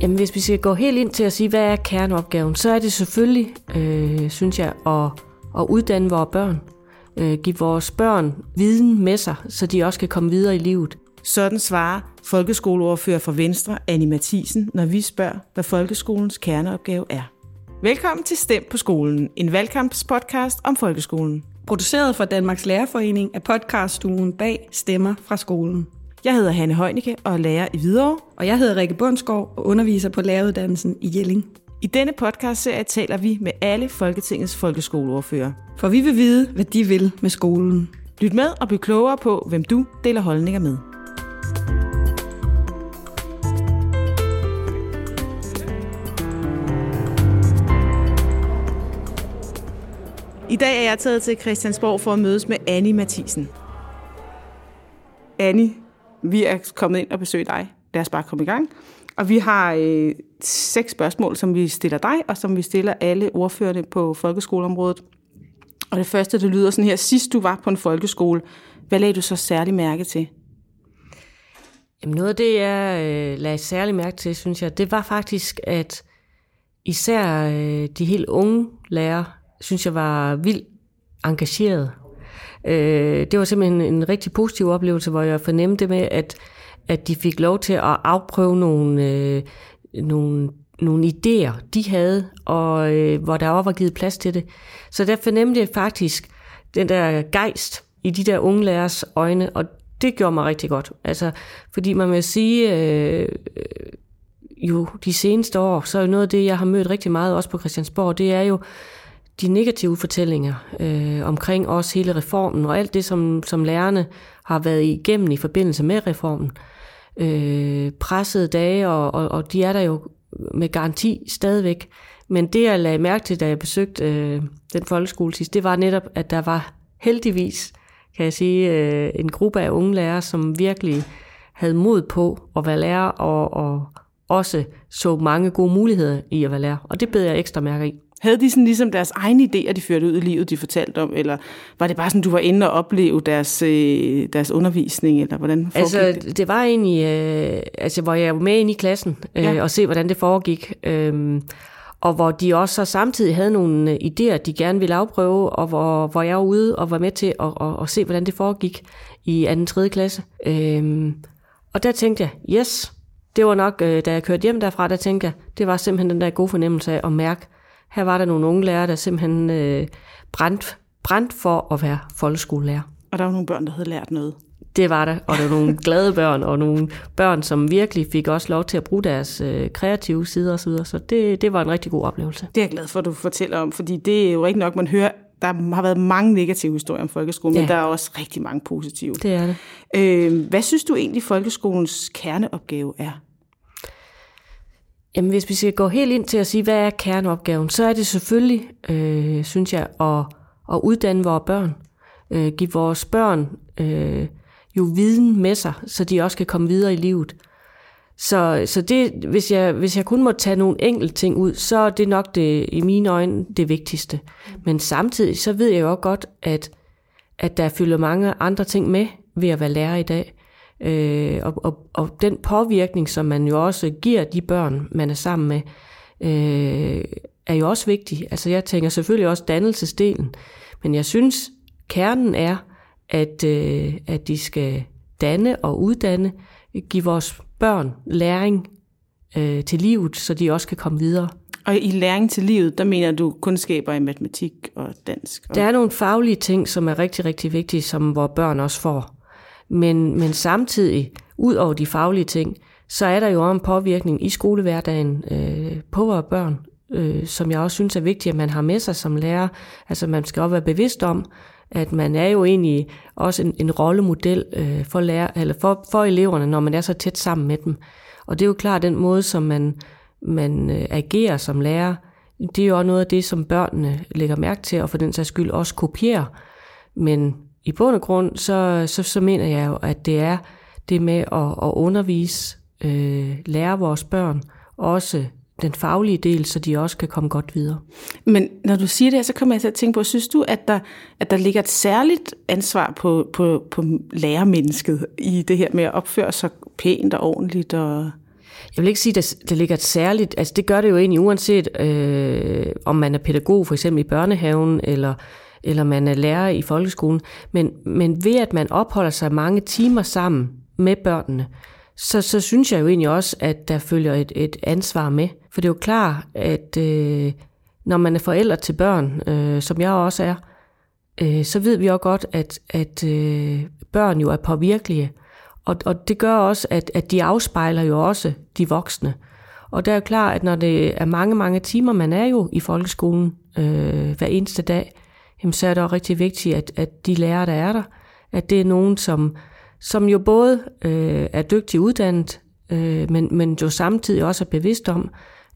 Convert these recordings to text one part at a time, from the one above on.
Jamen, hvis vi skal gå helt ind til at sige, hvad er kerneopgaven, så er det selvfølgelig, øh, synes jeg, at, at uddanne vores børn. Øh, give vores børn viden med sig, så de også kan komme videre i livet. Sådan svarer folkeskoleordfører for Venstre, Annie Mathisen, når vi spørger, hvad folkeskolens kerneopgave er. Velkommen til Stem på skolen, en valgkampspodcast om folkeskolen. Produceret for Danmarks Lærerforening af podcaststuen bag Stemmer fra skolen. Jeg hedder Hanne Heunicke og er lærer i Hvidovre. Og jeg hedder Rikke Bundsgaard og underviser på læreruddannelsen i Jelling. I denne podcastserie taler vi med alle Folketingets folkeskoleordfører. For vi vil vide, hvad de vil med skolen. Lyt med og bliv klogere på, hvem du deler holdninger med. I dag er jeg taget til Christiansborg for at mødes med Annie Mathisen. Annie, vi er kommet ind og besøge dig. Lad os bare komme i gang. Og vi har øh, seks spørgsmål, som vi stiller dig, og som vi stiller alle ordførende på folkeskoleområdet. Og det første, det lyder sådan her. Sidst du var på en folkeskole, hvad lagde du så særlig mærke til? Jamen noget af det, jeg øh, lagde særlig mærke til, synes jeg, det var faktisk, at især øh, de helt unge lærere, synes jeg var vildt engageret. Øh, det var simpelthen en rigtig positiv oplevelse, hvor jeg fornemte det med, at, at de fik lov til at afprøve nogle, øh, nogle, nogle idéer, de havde, og øh, hvor der også var givet plads til det. Så der fornemte jeg faktisk den der gejst i de der unge lærers øjne, og det gjorde mig rigtig godt. Altså, fordi man vil sige, øh, jo de seneste år, så er noget af det, jeg har mødt rigtig meget også på Christiansborg, det er jo de negative fortællinger øh, omkring også hele reformen og alt det, som, som lærerne har været igennem i forbindelse med reformen. Øh, pressede dage, og, og, og de er der jo med garanti stadigvæk. Men det, jeg lagde mærke til, da jeg besøgte øh, den folkeskole sidst, det var netop, at der var heldigvis, kan jeg sige, øh, en gruppe af unge lærere, som virkelig havde mod på at være lærer, og, og også så mange gode muligheder i at være lærer. Og det beder jeg ekstra mærke i. Havde de sådan ligesom deres egne idéer, de førte ud i livet, de fortalte om, eller var det bare sådan, du var inde og opleve deres, øh, deres undervisning, eller hvordan Altså, det? det var egentlig, øh, altså, hvor jeg var med ind i klassen, øh, ja. og se, hvordan det foregik, øh, og hvor de også så samtidig havde nogle øh, idéer, de gerne ville afprøve, og hvor, hvor jeg var ude og var med til at, at, at se, hvordan det foregik i 2. og 3. klasse. Øh, og der tænkte jeg, yes, det var nok, øh, da jeg kørte hjem derfra, der tænkte jeg, det var simpelthen den der gode fornemmelse af at mærke, her var der nogle unge lærere, der simpelthen øh, brændt, brændt for at være folkeskolelærer. Og der var nogle børn, der havde lært noget. Det var der, og der var nogle glade børn, og nogle børn, som virkelig fik også lov til at bruge deres øh, kreative sider osv., så, så det, det var en rigtig god oplevelse. Det er jeg glad for, at du fortæller om, fordi det er jo ikke nok, man hører, der har været mange negative historier om folkeskolen, ja. men der er også rigtig mange positive. Det er det. Øh, hvad synes du egentlig, folkeskolens kerneopgave er? Jamen, hvis vi skal gå helt ind til at sige, hvad er kerneopgaven, så er det selvfølgelig, øh, synes jeg, at, at uddanne vores børn. Øh, give vores børn øh, jo viden med sig, så de også kan komme videre i livet. Så, så det, hvis, jeg, hvis jeg kun må tage nogle enkelte ting ud, så er det nok det, i mine øjne det vigtigste. Men samtidig så ved jeg jo også godt, at, at der følger mange andre ting med ved at være lærer i dag. Øh, og, og, og den påvirkning, som man jo også giver de børn, man er sammen med, øh, er jo også vigtig. Altså jeg tænker selvfølgelig også dannelsesdelen, men jeg synes, kernen er, at, øh, at de skal danne og uddanne, give vores børn læring øh, til livet, så de også kan komme videre. Og i læring til livet, der mener du kundskaber i matematik og dansk? Og... Der er nogle faglige ting, som er rigtig, rigtig vigtige, som vores børn også får. Men, men samtidig, ud over de faglige ting, så er der jo også en påvirkning i skolehverdagen øh, på vores børn, øh, som jeg også synes er vigtigt, at man har med sig som lærer. Altså man skal også være bevidst om, at man er jo egentlig også en, en rollemodel øh, for, lærer, eller for, for eleverne, når man er så tæt sammen med dem. Og det er jo klart den måde, som man, man øh, agerer som lærer, det er jo også noget af det, som børnene lægger mærke til, og for den sags skyld også kopierer. Men i bund og grund, så, så, så mener jeg jo, at det er det med at, at undervise, øh, lære vores børn, også den faglige del, så de også kan komme godt videre. Men når du siger det så kommer jeg til at tænke på, synes du, at der, at der ligger et særligt ansvar på, på, på lærermennesket i det her med at opføre sig pænt og ordentligt? Og Jeg vil ikke sige, at det ligger et særligt, altså det gør det jo egentlig uanset, øh, om man er pædagog for eksempel i børnehaven, eller, eller man er lærer i folkeskolen, men, men ved at man opholder sig mange timer sammen med børnene, så, så synes jeg jo egentlig også, at der følger et, et ansvar med. For det er jo klart, at øh, når man er forældre til børn, øh, som jeg også er, øh, så ved vi jo godt, at, at øh, børn jo er påvirkelige. Og, og det gør også, at, at de afspejler jo også de voksne. Og det er jo klart, at når det er mange, mange timer, man er jo i folkeskolen øh, hver eneste dag, jamen, så er det også rigtig vigtigt, at, at de lærere, der er der, at det er nogen, som, som jo både øh, er dygtigt uddannet, øh, men, men jo samtidig også er bevidst om,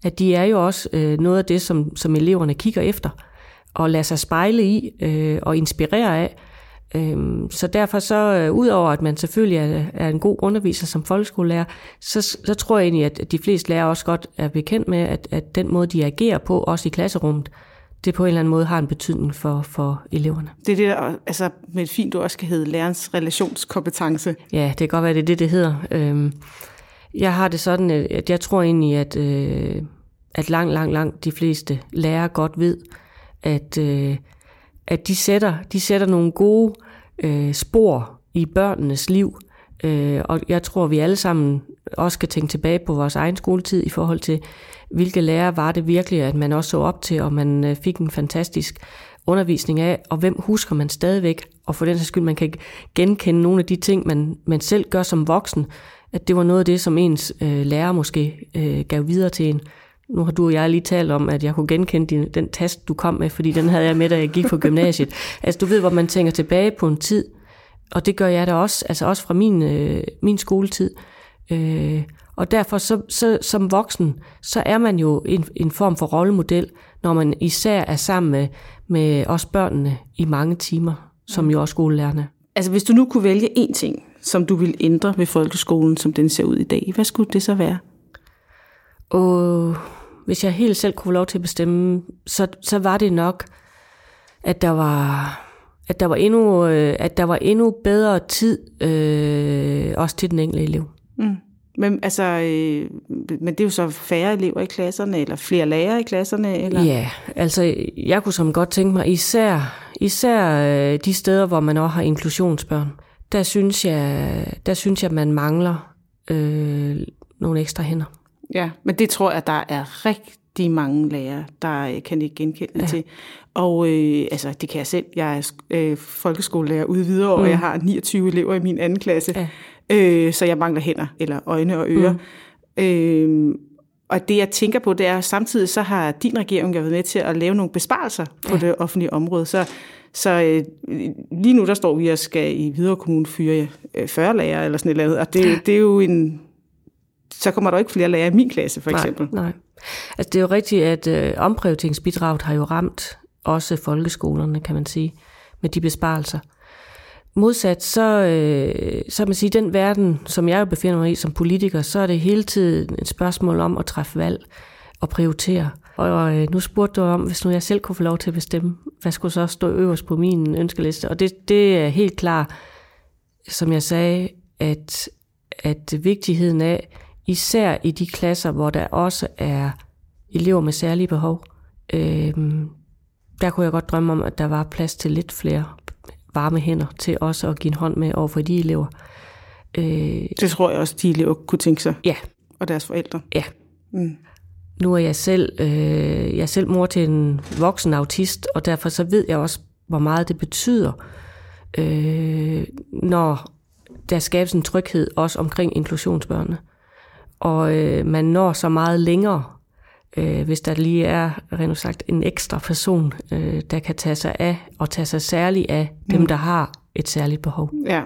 at de er jo også øh, noget af det, som, som eleverne kigger efter og lader sig spejle i øh, og inspirere af. Øh, så derfor så, øh, udover at man selvfølgelig er, er en god underviser som folkeskolelærer, så, så tror jeg egentlig, at de fleste lærere også godt er bekendt med, at, at den måde, de agerer på, også i klasserummet, det på en eller anden måde har en betydning for, for eleverne. Det er det, der, altså med et fint ord skal hedde lærerens relationskompetence. Ja, det kan godt være, det er det, det hedder. Øhm, jeg har det sådan, at jeg tror egentlig, at, øh, at langt, langt, langt de fleste lærere godt ved, at, øh, at de, sætter, de sætter nogle gode øh, spor i børnenes liv. Øh, og jeg tror, vi alle sammen også skal tænke tilbage på vores egen skoletid i forhold til, hvilke lærere var det virkelig, at man også så op til, og man øh, fik en fantastisk undervisning af, og hvem husker man stadigvæk, og for den sags skyld, man kan genkende nogle af de ting, man, man selv gør som voksen, at det var noget af det, som ens øh, lærer måske øh, gav videre til en. Nu har du og jeg lige talt om, at jeg kunne genkende din, den tast, du kom med, fordi den havde jeg med, da jeg gik på gymnasiet. altså du ved, hvor man tænker tilbage på en tid, og det gør jeg da også, altså også fra min, øh, min skoletid. Øh, og derfor så, så, som voksen, så er man jo en, en form for rollemodel, når man især er sammen med, med os børnene i mange timer, som jo også skolelærerne. Altså hvis du nu kunne vælge én ting, som du vil ændre ved folkeskolen, som den ser ud i dag, hvad skulle det så være? Og hvis jeg helt selv kunne få lov til at bestemme, så, så var det nok, at der var, at der var endnu, øh, at der var endnu bedre tid, øh, også til den enkelte elev. Mm. Men, altså, øh, men det er jo så færre elever i klasserne, eller flere lærere i klasserne? Eller? Ja, altså jeg kunne som godt tænke mig, især, især øh, de steder, hvor man også har inklusionsbørn, der synes jeg, der synes jeg man mangler øh, nogle ekstra hænder. Ja, men det tror jeg, der er rigtig mange lærere, der øh, kan ikke genkende ja. til. Og øh, altså, det kan jeg selv. Jeg er øh, folkeskolelærer ude videre, mm. og jeg har 29 elever i min anden klasse. Ja. Øh, så jeg mangler hænder, eller øjne og ører. Mm. Øh, og det, jeg tænker på, det er, at samtidig så har din regering været med til at lave nogle besparelser på ja. det offentlige område. Så, så øh, lige nu, der står vi og skal i Hvidovre Kommune fyre 40 lærere, eller sådan et eller andet. Og det, det er jo en så kommer der ikke flere lærere i min klasse, for eksempel. Nej, nej. Altså, det er jo rigtigt, at øh, omprioriteringsbidraget har jo ramt også folkeskolerne, kan man sige, med de besparelser. Modsat, så, øh, så man sige, den verden, som jeg jo befinder mig i som politiker, så er det hele tiden et spørgsmål om at træffe valg og prioritere. Og øh, nu spurgte du om, hvis nu jeg selv kunne få lov til at bestemme, hvad skulle så stå øverst på min ønskeliste? Og det, det er helt klart, som jeg sagde, at, at vigtigheden af, især i de klasser, hvor der også er elever med særlige behov, øh, der kunne jeg godt drømme om, at der var plads til lidt flere varme hænder til også at give en hånd med over for de elever. Øh, det tror jeg også, de elever kunne tænke sig. Ja. Og deres forældre. Ja. Mm. Nu er jeg selv, øh, jeg er selv mor til en voksen autist, og derfor så ved jeg også, hvor meget det betyder, øh, når der skabes en tryghed også omkring inklusionsbørnene og øh, man når så meget længere, øh, hvis der lige er rent sagt en ekstra person, øh, der kan tage sig af, og tage sig særligt af dem, mm. der har et særligt behov. Ja,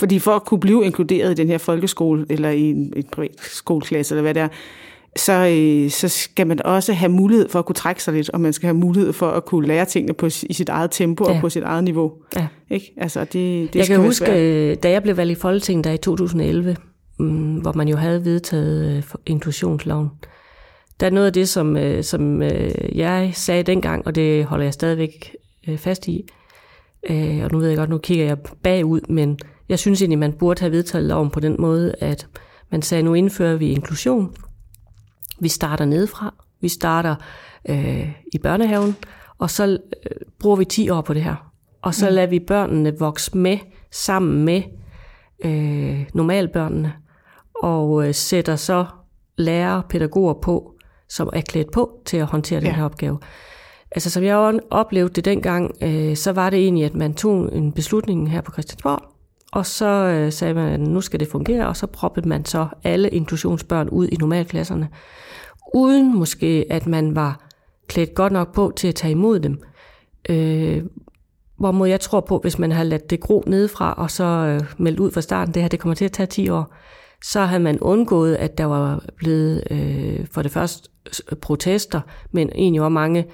fordi for at kunne blive inkluderet i den her folkeskole, eller i en, en privat skoleklasse, eller hvad det er, så, øh, så skal man også have mulighed for at kunne trække sig lidt, og man skal have mulighed for at kunne lære tingene på, i sit eget tempo ja. og på sit eget niveau. Ja. Ikke? Altså, det, det jeg kan huske, svært. da jeg blev valgt i Folketinget der i 2011, Mm, hvor man jo havde vedtaget øh, inklusionsloven. Der er noget af det, som, øh, som øh, jeg sagde dengang, og det holder jeg stadigvæk fast i. Og nu ved jeg godt, nu kigger jeg bagud, men jeg synes egentlig, man burde have vedtaget loven på den måde, at Man sagde, nu indfører vi inklusion. Vi starter nedefra. Vi starter øh, i børnehaven, og så øh, bruger vi 10 år på det her. Og så mm. lader vi børnene vokse med, sammen med øh, normalbørnene, og øh, sætter så lærere, pædagoger på, som er klædt på til at håndtere ja. den her opgave. Altså som jeg oplevede det dengang, øh, så var det egentlig, at man tog en beslutning her på Christiansborg, og så øh, sagde man, at nu skal det fungere, og så proppede man så alle inklusionsbørn ud i normalklasserne, uden måske, at man var klædt godt nok på til at tage imod dem. Øh, hvorimod jeg tror på, hvis man har ladt det gro nedefra, og så øh, meldt ud fra starten, det her det kommer til at tage 10 år, så havde man undgået, at der var blevet øh, for det første protester, men egentlig også mange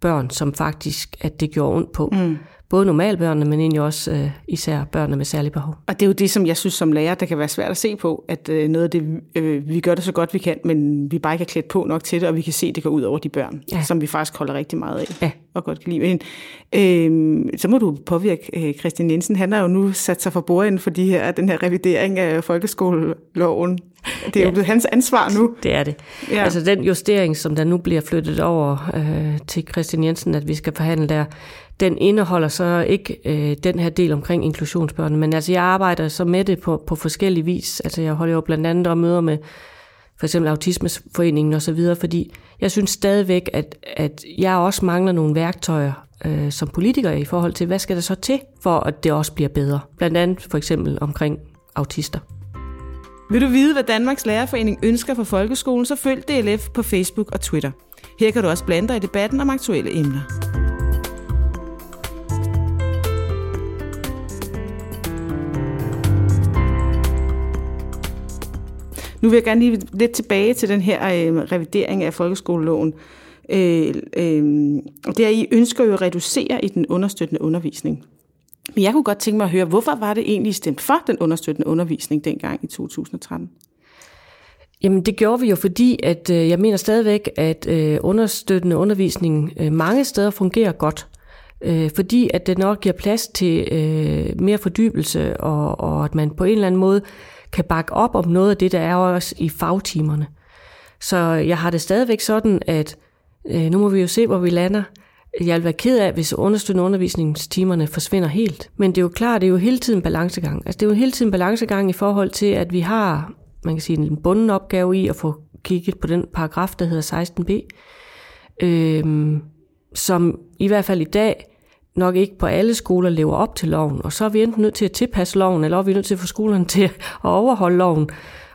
børn, som faktisk, at det gjorde ondt på. Mm både normalbørnene, men egentlig også øh, især børnene med særlige behov. Og det er jo det, som jeg synes som lærer, der kan være svært at se på, at øh, noget af det, øh, vi gør det så godt vi kan, men vi bare ikke er klædt på nok til det, og vi kan se, at det går ud over de børn, ja. som vi faktisk holder rigtig meget af ja. og godt kan lide. Men, øh, så må du påvirke øh, Christian Jensen. Han har jo nu sat sig for bordenden for de her, den her revidering af folkeskoleloven. Det er ja. jo blevet hans ansvar nu. Det er det. Ja. Altså den justering, som der nu bliver flyttet over øh, til Christian Jensen, at vi skal forhandle der, den indeholder så ikke øh, den her del omkring inklusionsbørnene, men altså jeg arbejder så med det på, på forskellige vis. Altså jeg holder jo blandt andet og møder med for eksempel Autismeforeningen og så videre, fordi jeg synes stadigvæk, at, at jeg også mangler nogle værktøjer øh, som politiker i forhold til, hvad skal der så til, for at det også bliver bedre. Blandt andet for eksempel omkring autister. Vil du vide, hvad Danmarks Lærerforening ønsker for folkeskolen, så følg DLF på Facebook og Twitter. Her kan du også blande dig i debatten om aktuelle emner. Nu vil jeg gerne lige lidt tilbage til den her øh, revidering af folkeskoleloven. Øh, øh, det er, I ønsker jo at reducere i den understøttende undervisning. Men jeg kunne godt tænke mig at høre, hvorfor var det egentlig stemt for den understøttende undervisning dengang i 2013? Jamen det gjorde vi jo, fordi at øh, jeg mener stadigvæk, at øh, understøttende undervisning øh, mange steder fungerer godt. Øh, fordi at det nok giver plads til øh, mere fordybelse, og, og at man på en eller anden måde kan bakke op om noget af det, der er også i fagtimerne. Så jeg har det stadigvæk sådan, at øh, nu må vi jo se, hvor vi lander. Jeg vil være ked af, hvis understøttende undervisningstimerne forsvinder helt. Men det er jo klart, det er jo hele tiden balancegang. Altså det er jo hele tiden balancegang i forhold til, at vi har man kan sige, en bunden opgave i at få kigget på den paragraf, der hedder 16b, øh, som i hvert fald i dag nok ikke på alle skoler lever op til loven, og så er vi enten nødt til at tilpasse loven, eller er vi nødt til at få skolerne til at overholde loven.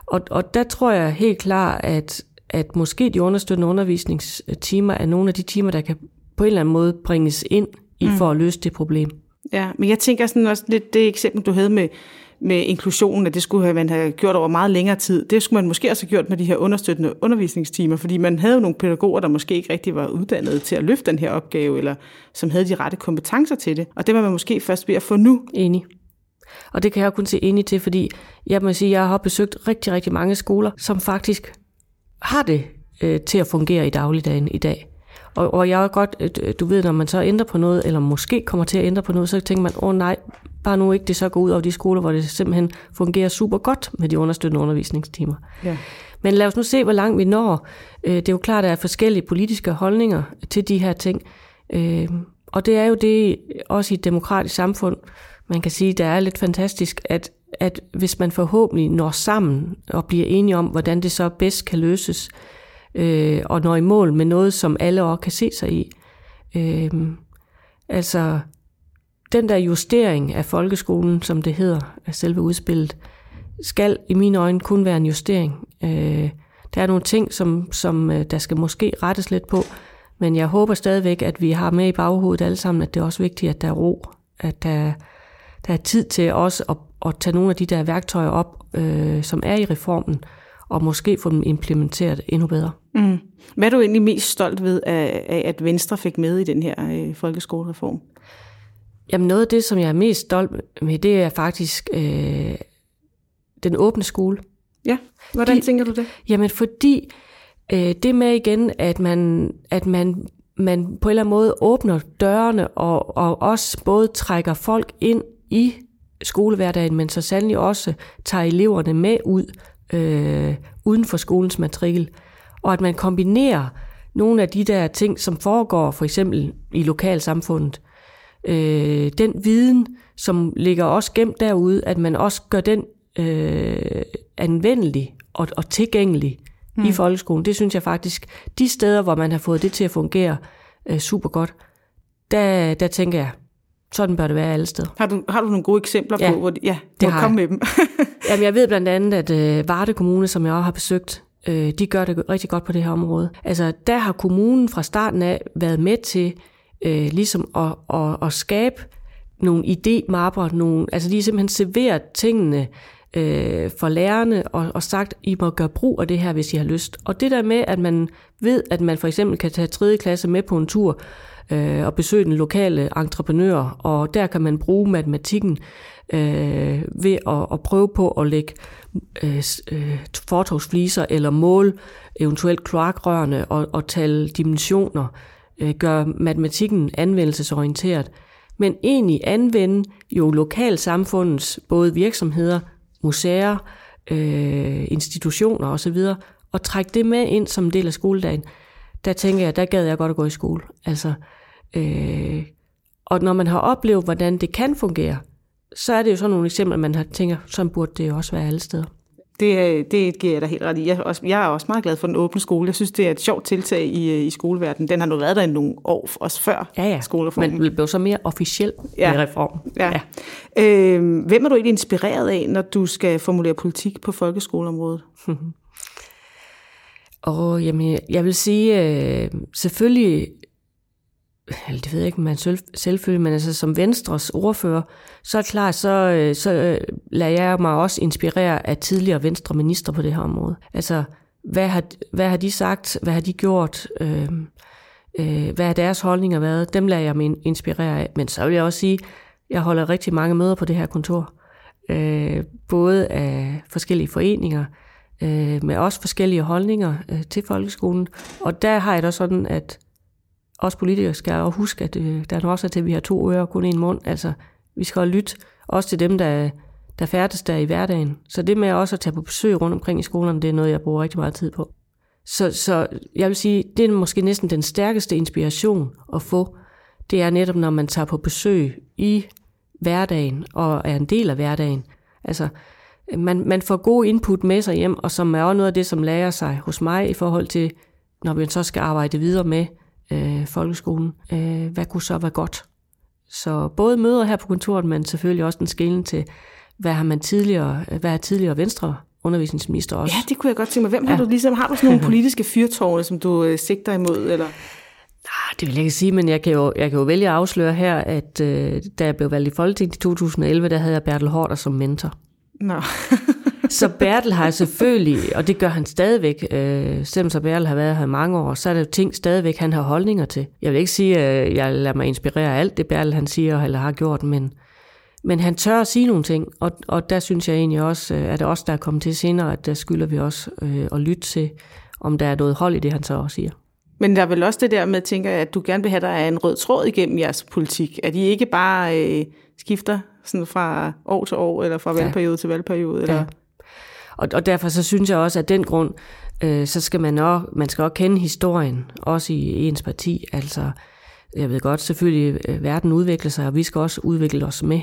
Og, og der tror jeg helt klart, at, at måske de understøttende undervisningstimer er nogle af de timer, der kan på en eller anden måde bringes ind i mm. for at løse det problem. Ja, men jeg tænker sådan også lidt det eksempel, du havde med, med inklusionen, at det skulle man have gjort over meget længere tid. Det skulle man måske også have gjort med de her understøttende undervisningstimer, fordi man havde jo nogle pædagoger, der måske ikke rigtig var uddannet til at løfte den her opgave, eller som havde de rette kompetencer til det. Og det var man måske først ved at få nu. Enig. Og det kan jeg kun se enig til, fordi jeg må sige, at jeg har besøgt rigtig, rigtig mange skoler, som faktisk har det øh, til at fungere i dagligdagen i dag. Og, og jeg er godt, øh, du ved, når man så ændrer på noget, eller måske kommer til at ændre på noget, så tænker man, åh oh, nej, bare nu ikke det så går ud over de skoler, hvor det simpelthen fungerer super godt med de understøttende undervisningstimer. Ja. Men lad os nu se, hvor langt vi når. Øh, det er jo klart, at der er forskellige politiske holdninger til de her ting. Øh, og det er jo det, også i et demokratisk samfund, man kan sige, der er lidt fantastisk, at, at hvis man forhåbentlig når sammen og bliver enige om, hvordan det så bedst kan løses, øh, og når i mål med noget, som alle også kan se sig i. Øh, altså, den der justering af folkeskolen, som det hedder, af selve udspillet, skal i mine øjne kun være en justering. Øh, der er nogle ting, som, som øh, der skal måske rettes lidt på, men jeg håber stadigvæk, at vi har med i baghovedet alle sammen, at det er også vigtigt, at der er ro, at der, der er tid til også at, at tage nogle af de der værktøjer op, øh, som er i reformen, og måske få dem implementeret endnu bedre. Mm. Hvad er du egentlig mest stolt ved, af, at Venstre fik med i den her øh, folkeskolereform? Jamen noget af det, som jeg er mest stolt med, det er faktisk øh, den åbne skole. Ja, hvordan De, tænker du det? Jamen fordi øh, det med igen, at man, at man, man på en eller anden måde åbner dørene og, og også både trækker folk ind i skolehverdagen, men så sandelig også tager eleverne med ud øh, uden for skolens matrikel, og at man kombinerer nogle af de der ting, som foregår for eksempel i lokalsamfundet, øh, den viden, som ligger også gemt derude, at man også gør den øh, anvendelig og, og tilgængelig mm. i folkeskolen. Det synes jeg faktisk, de steder, hvor man har fået det til at fungere øh, super godt, der, der tænker jeg, sådan bør det være alle steder. Har du, har du nogle gode eksempler Ja, på, hvor de, ja, det må har komme med dem? Jamen, jeg ved blandt andet, at øh, Varde Kommune, som jeg også har besøgt, øh, de gør det rigtig godt på det her område. Altså, der har kommunen fra starten af været med til øh, ligesom at, at, at skabe nogle idémapper, nogle, altså de simpelthen serveret tingene øh, for lærerne og, og sagt, I må gøre brug af det her, hvis I har lyst. Og det der med, at man ved, at man for eksempel kan tage 3. klasse med på en tur øh, og besøge den lokale entreprenør, og der kan man bruge matematikken øh, ved at, at prøve på at lægge øh, øh, fortovsfliser eller måle eventuelt kloakrørene og, og tale dimensioner, øh, gør matematikken anvendelsesorienteret, men egentlig anvende jo lokalsamfundets både virksomheder, museer, øh, institutioner osv., og trække det med ind som en del af skoledagen, der tænker jeg, der gad jeg godt at gå i skole. Altså, øh, og når man har oplevet, hvordan det kan fungere, så er det jo sådan nogle eksempler, man har tænker, sådan burde det jo også være alle steder. Det, øh, det giver jeg dig helt ret i. Jeg er, også, jeg er også meget glad for den åbne skole. Jeg synes, det er et sjovt tiltag i, øh, i skoleverdenen. Den har nu været der i nogle år, også før Ja, ja. skolereformen. Men det blev så mere officiel Ja. med reformen. Ja. ja. Øh, hvem er du egentlig inspireret af, når du skal formulere politik på folkeskoleområdet? Og jamen, jeg vil sige, øh, selvfølgelig, det ved jeg ikke, man selv, selvfølgelig, men altså som Venstres ordfører, så er det klart, så, øh, så øh, lader jeg mig også inspirere af tidligere Venstre minister på det her område. Altså, hvad har, hvad har de sagt? Hvad har de gjort? Øh, øh, hvad har deres holdninger været? Dem lader jeg mig inspirere af. Men så vil jeg også sige, jeg holder rigtig mange møder på det her kontor. Øh, både af forskellige foreninger, øh, med også forskellige holdninger øh, til folkeskolen. Og der har jeg da sådan, at os politikere skal jo huske, at øh, der er også til, at vi har to ører og kun en mund. Altså, vi skal lytte også til dem, der, der færdes der i hverdagen. Så det med også at tage på besøg rundt omkring i skolerne, det er noget, jeg bruger rigtig meget tid på. Så, så jeg vil sige, det er måske næsten den stærkeste inspiration at få. Det er netop, når man tager på besøg i hverdagen og er en del af hverdagen. Altså, man, man får gode input med sig hjem, og som er også noget af det, som lærer sig hos mig i forhold til, når vi så skal arbejde videre med øh, folkeskolen. Øh, hvad kunne så være godt? Så både møder her på kontoret, men selvfølgelig også den skillen til, hvad har man tidligere, hvad har tidligere Venstre undervisningsminister også? Ja, det kunne jeg godt tænke mig. Hvem har du ligesom, har du sådan nogle politiske fyrtårne, som du øh, sigter imod, eller? Ah, Det vil jeg ikke sige, men jeg kan jo, jeg kan jo vælge at afsløre her, at øh, da jeg blev valgt i Folketinget i 2011, der havde jeg Bertel Hårder som mentor. Nå. Så Bertel har selvfølgelig, og det gør han stadigvæk, øh, selvom så Bertel har været her i mange år, så er det jo ting stadigvæk, han har holdninger til. Jeg vil ikke sige, at jeg lader mig inspirere af alt det, Bertel han siger eller har gjort, men, men han tør at sige nogle ting, og, og der synes jeg egentlig også, øh, at det også der er kommet til senere, at der skylder vi også øh, at lytte til, om der er noget hold i det, han så også siger. Men der er vel også det der med, tænker jeg, at du gerne vil have, der er en rød tråd igennem jeres politik. At I ikke bare øh, skifter sådan fra år til år, eller fra valgperiode til valgperiode. Eller? Ja. Og, og derfor så synes jeg også, at den grund, øh, så skal man også, man skal også kende historien, også i ens parti. Altså, jeg ved godt, selvfølgelig, øh, verden udvikler sig, og vi skal også udvikle os med.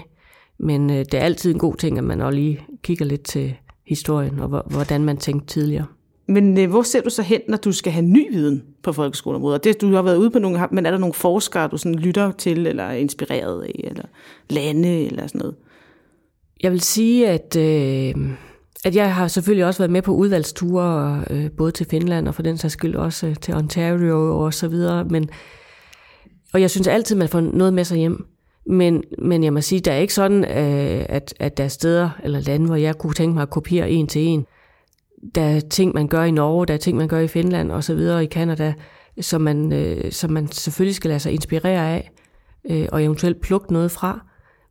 Men øh, det er altid en god ting, at man også lige kigger lidt til historien, og hvor- hvordan man tænkte tidligere. Men øh, hvor ser du så hen, når du skal have ny viden på folkeskoleområdet? Det, du har været ude på nogle, men er der nogle forskere, du sådan lytter til, eller er inspireret af, eller lande, eller sådan noget? Jeg vil sige, at, øh, at jeg har selvfølgelig også været med på udvalgsture, øh, både til Finland og for den sags skyld også øh, til Ontario og så videre. Men, og jeg synes altid, man får noget med sig hjem. Men, men jeg må sige, der er ikke sådan, øh, at, at der er steder eller lande, hvor jeg kunne tænke mig at kopiere en til en. Der er ting, man gør i Norge, der er ting, man gør i Finland og så videre i Kanada, som man, øh, som man selvfølgelig skal lade sig inspirere af, øh, og eventuelt plukke noget fra.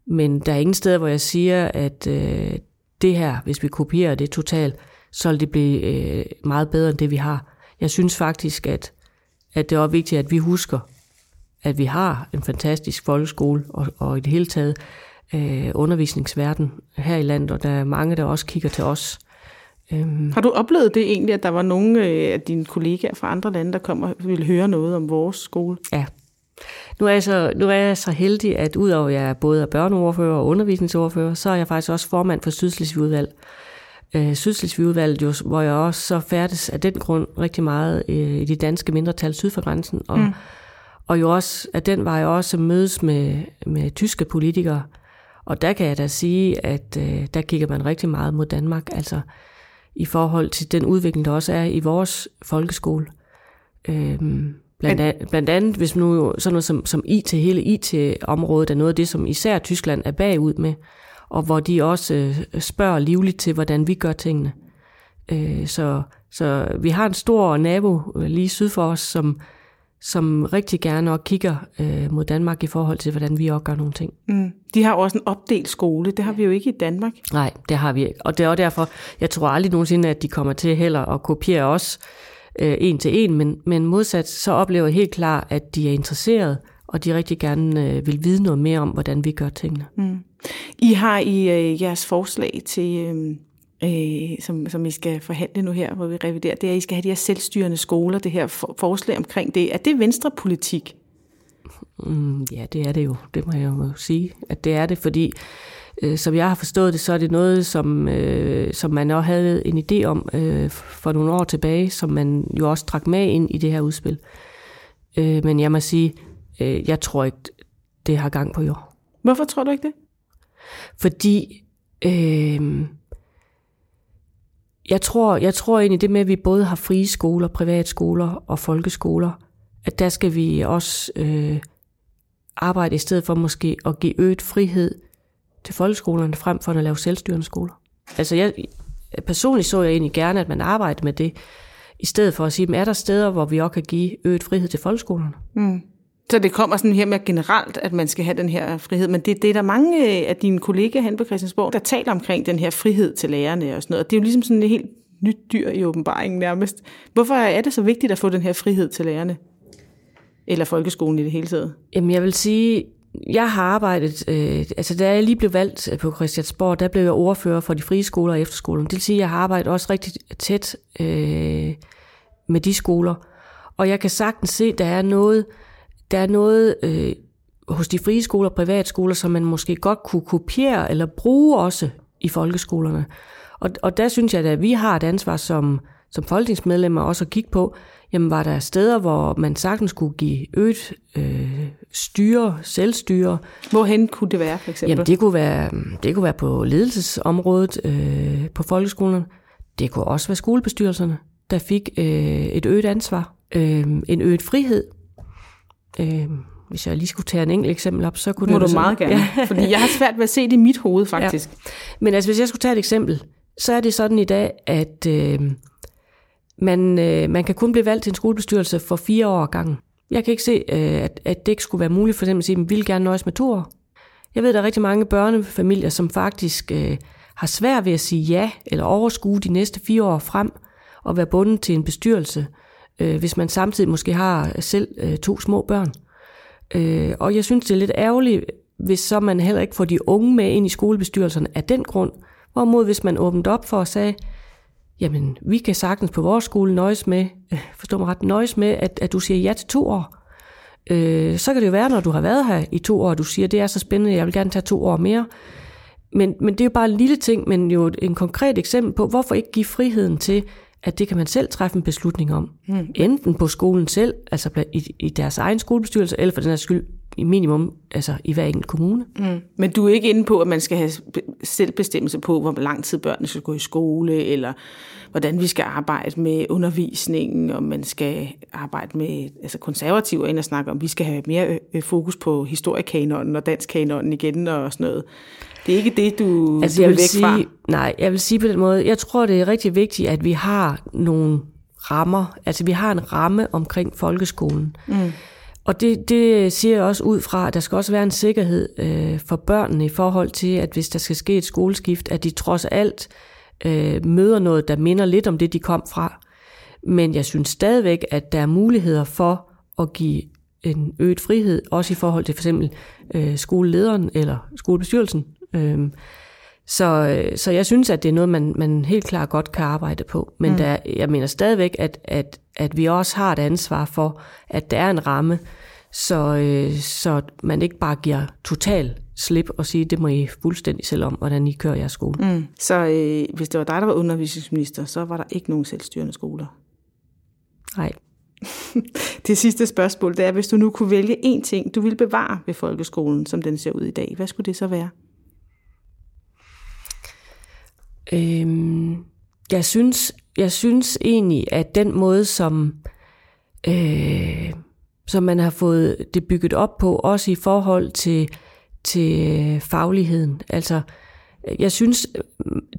Men der er ingen steder, hvor jeg siger, at øh, det her, hvis vi kopierer det totalt, så vil det blive øh, meget bedre end det, vi har. Jeg synes faktisk, at, at det er også vigtigt, at vi husker, at vi har en fantastisk folkeskole, og, og i det hele taget øh, undervisningsverden her i landet, og der er mange, der også kigger til os Øhm, Har du oplevet det egentlig, at der var nogle øh, af dine kollegaer fra andre lande, der kom og ville høre noget om vores skole? Ja. Nu er, jeg så, nu er jeg så heldig, at udover at jeg er både er børneordfører og undervisningsordfører, så er jeg faktisk også formand for Sydslesvigudvalg. Øh, Sydslesvigudvalget, jo, hvor jeg også så færdes af den grund rigtig meget øh, i de danske mindretal syd for grænsen. Og, mm. og jo også, at den var jeg også mødes med, med tyske politikere. Og der kan jeg da sige, at øh, der kigger man rigtig meget mod Danmark, altså i forhold til den udvikling, der også er i vores folkeskole. Øhm, Blandt, an, blandt andet, hvis nu sådan noget som, som IT, hele IT-området er noget af det, som især Tyskland er bagud med, og hvor de også øh, spørger livligt til, hvordan vi gør tingene. Øh, så, så vi har en stor nabo øh, lige syd for os, som, som rigtig gerne også kigger øh, mod Danmark i forhold til, hvordan vi også gør nogle ting. Mm. De har også en opdelt skole, det har vi jo ikke i Danmark. Nej, det har vi ikke. Og det er også derfor, jeg tror aldrig nogensinde, at de kommer til heller at kopiere os, øh, en til en, men, men modsat så oplever jeg helt klart, at de er interesseret, og de rigtig gerne øh, vil vide noget mere om, hvordan vi gør tingene. Mm. I har i øh, jeres forslag til, øh, øh, som, som I skal forhandle nu her, hvor vi reviderer, det er, at I skal have de her selvstyrende skoler, det her for, forslag omkring det. Er det venstrepolitik? Mm, ja, det er det jo. Det må jeg jo sige, at det er det, fordi øh, som jeg har forstået det, så er det noget, som, øh, som man også havde en idé om øh, for nogle år tilbage, som man jo også trak med ind i det her udspil. Øh, men jeg må sige, øh, jeg tror ikke, det har gang på jord. Hvorfor tror du ikke det? Fordi øh, jeg, tror, jeg tror egentlig det med, at vi både har frie skoler, privatskoler og folkeskoler, at der skal vi også øh, arbejde i stedet for måske at give øget frihed til folkeskolerne, frem for at lave selvstyrende skoler. Altså jeg, personligt så jeg egentlig gerne, at man arbejdede med det, i stedet for at sige, er der steder, hvor vi også kan give øget frihed til folkeskolerne? Mm. Så det kommer sådan her med generelt, at man skal have den her frihed, men det, det er der mange af dine kollegaer hen på Christiansborg, der taler omkring den her frihed til lærerne og sådan noget. Det er jo ligesom sådan et helt nyt dyr i åbenbaringen nærmest. Hvorfor er det så vigtigt at få den her frihed til lærerne? Eller folkeskolen i det hele taget? Jamen jeg vil sige, jeg har arbejdet, øh, altså da jeg lige blev valgt øh, på Christiansborg, der blev jeg ordfører for de frie skoler og efterskolen. Det vil sige, at jeg har arbejdet også rigtig tæt øh, med de skoler. Og jeg kan sagtens se, at der er noget, der er noget øh, hos de frie skoler og privatskoler, som man måske godt kunne kopiere eller bruge også i folkeskolerne. Og, og der synes jeg, at vi har et ansvar som, som folketingsmedlemmer også at kigge på, jamen var der steder, hvor man sagtens kunne give øget øh, styre, selvstyre. Hvorhen kunne det være, for eksempel? Jamen det kunne være, det kunne være på ledelsesområdet øh, på folkeskolerne. Det kunne også være skolebestyrelserne, der fik øh, et øget ansvar, øh, en øget frihed. Øh, hvis jeg lige skulle tage en enkelt eksempel op, så kunne Må det... du meget gerne, ja. fordi jeg har svært ved at se det i mit hoved, faktisk. Ja. Men altså, hvis jeg skulle tage et eksempel, så er det sådan i dag, at øh, man, øh, man kan kun blive valgt til en skolebestyrelse for fire år ad gangen. Jeg kan ikke se, øh, at, at det ikke skulle være muligt for dem at sige, at vi vil gerne nøjes med to år. Jeg ved, at der er rigtig mange børnefamilier, som faktisk øh, har svært ved at sige ja eller overskue de næste fire år frem og være bundet til en bestyrelse, øh, hvis man samtidig måske har selv øh, to små børn. Øh, og jeg synes, det er lidt ærgerligt, hvis så man heller ikke får de unge med ind i skolebestyrelserne af den grund. Hvorimod hvis man åbnede op for at sige, jamen vi kan sagtens på vores skole nøjes med, forstå mig ret, nøjes med, at, at du siger ja til to år. Øh, så kan det jo være, når du har været her i to år, du siger, det er så spændende, jeg vil gerne tage to år mere. Men, men det er jo bare en lille ting, men jo en konkret eksempel på, hvorfor ikke give friheden til, at det kan man selv træffe en beslutning om. Mm. Enten på skolen selv, altså i, i deres egen skolebestyrelse, eller for den her skyld i minimum, altså i hver enkelt kommune. Mm. Men du er ikke inde på, at man skal have selvbestemmelse på, hvor lang tid børnene skal gå i skole, eller hvordan vi skal arbejde med undervisningen, og man skal arbejde med altså konservativer ind og snakke om, vi skal have mere fokus på historiekanonen og danskkanonen igen og sådan noget. Det er ikke det, du, altså, du jeg vil vil væk sige, fra. Nej, jeg vil sige på den måde, jeg tror, det er rigtig vigtigt, at vi har nogle rammer, altså vi har en ramme omkring folkeskolen. Mm. Og det, det siger jeg også ud fra, at der skal også være en sikkerhed øh, for børnene i forhold til, at hvis der skal ske et skoleskift, at de trods alt øh, møder noget, der minder lidt om det, de kom fra. Men jeg synes stadigvæk, at der er muligheder for at give en øget frihed, også i forhold til for eksempel øh, skolelederen eller skolebestyrelsen. Øh, så, øh, så jeg synes, at det er noget, man, man helt klart godt kan arbejde på. Men mm. der, jeg mener stadigvæk, at, at, at vi også har et ansvar for, at der er en ramme, så, øh, så man ikke bare giver total slip og sige, det må I fuldstændig selv om, hvordan I kører jeres skole. Mm. Så øh, hvis det var dig, der var undervisningsminister, så var der ikke nogen selvstyrende skoler? Nej. det sidste spørgsmål, det er, hvis du nu kunne vælge én ting, du ville bevare ved folkeskolen, som den ser ud i dag, hvad skulle det så være? Øhm, jeg, synes, jeg synes egentlig, at den måde, som, øh, som man har fået det bygget op på, også i forhold til, til øh, fagligheden. Altså, jeg synes,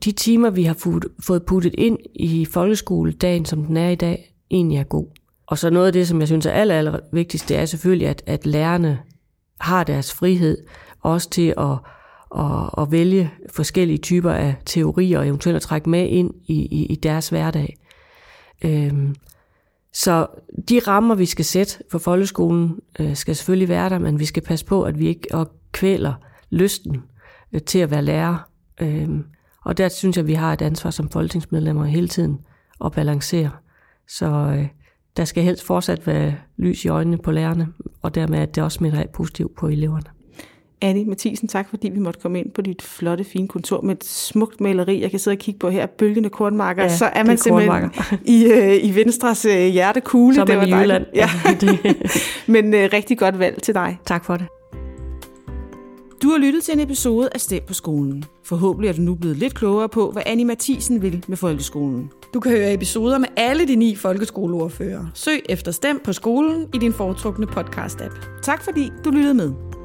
de timer, vi har fået puttet ind i folkeskoledagen, som den er i dag, egentlig er god. Og så noget af det, som jeg synes er aller, aller vigtigst, det er selvfølgelig, at, at lærerne har deres frihed også til at, og, at vælge forskellige typer af teorier og eventuelt at trække med ind i, i, i deres hverdag. Øhm, så de rammer, vi skal sætte for folkeskolen, øh, skal selvfølgelig være der, men vi skal passe på, at vi ikke kvæler lysten øh, til at være lærer. Øhm, og der synes jeg, at vi har et ansvar som folketingsmedlemmer hele tiden at balancere. Så øh, der skal helst fortsat være lys i øjnene på lærerne, og dermed at det også smitter af positivt på eleverne. Annie Mathisen, tak fordi vi måtte komme ind på dit flotte, fine kontor med et smukt maleri. Jeg kan sidde og kigge på her, bølgende kornmarker. Ja, så er man er simpelthen i, øh, i Venstres øh, hjertekugle. Så er man det var i Jylland. Ja. Men øh, rigtig godt valg til dig. Tak for det. Du har lyttet til en episode af Stem på skolen. Forhåbentlig er du nu blevet lidt klogere på, hvad Annie Mathisen vil med folkeskolen. Du kan høre episoder med alle de ni folkeskoleordfører. Søg efter Stem på skolen i din foretrukne podcast-app. Tak fordi du lyttede med.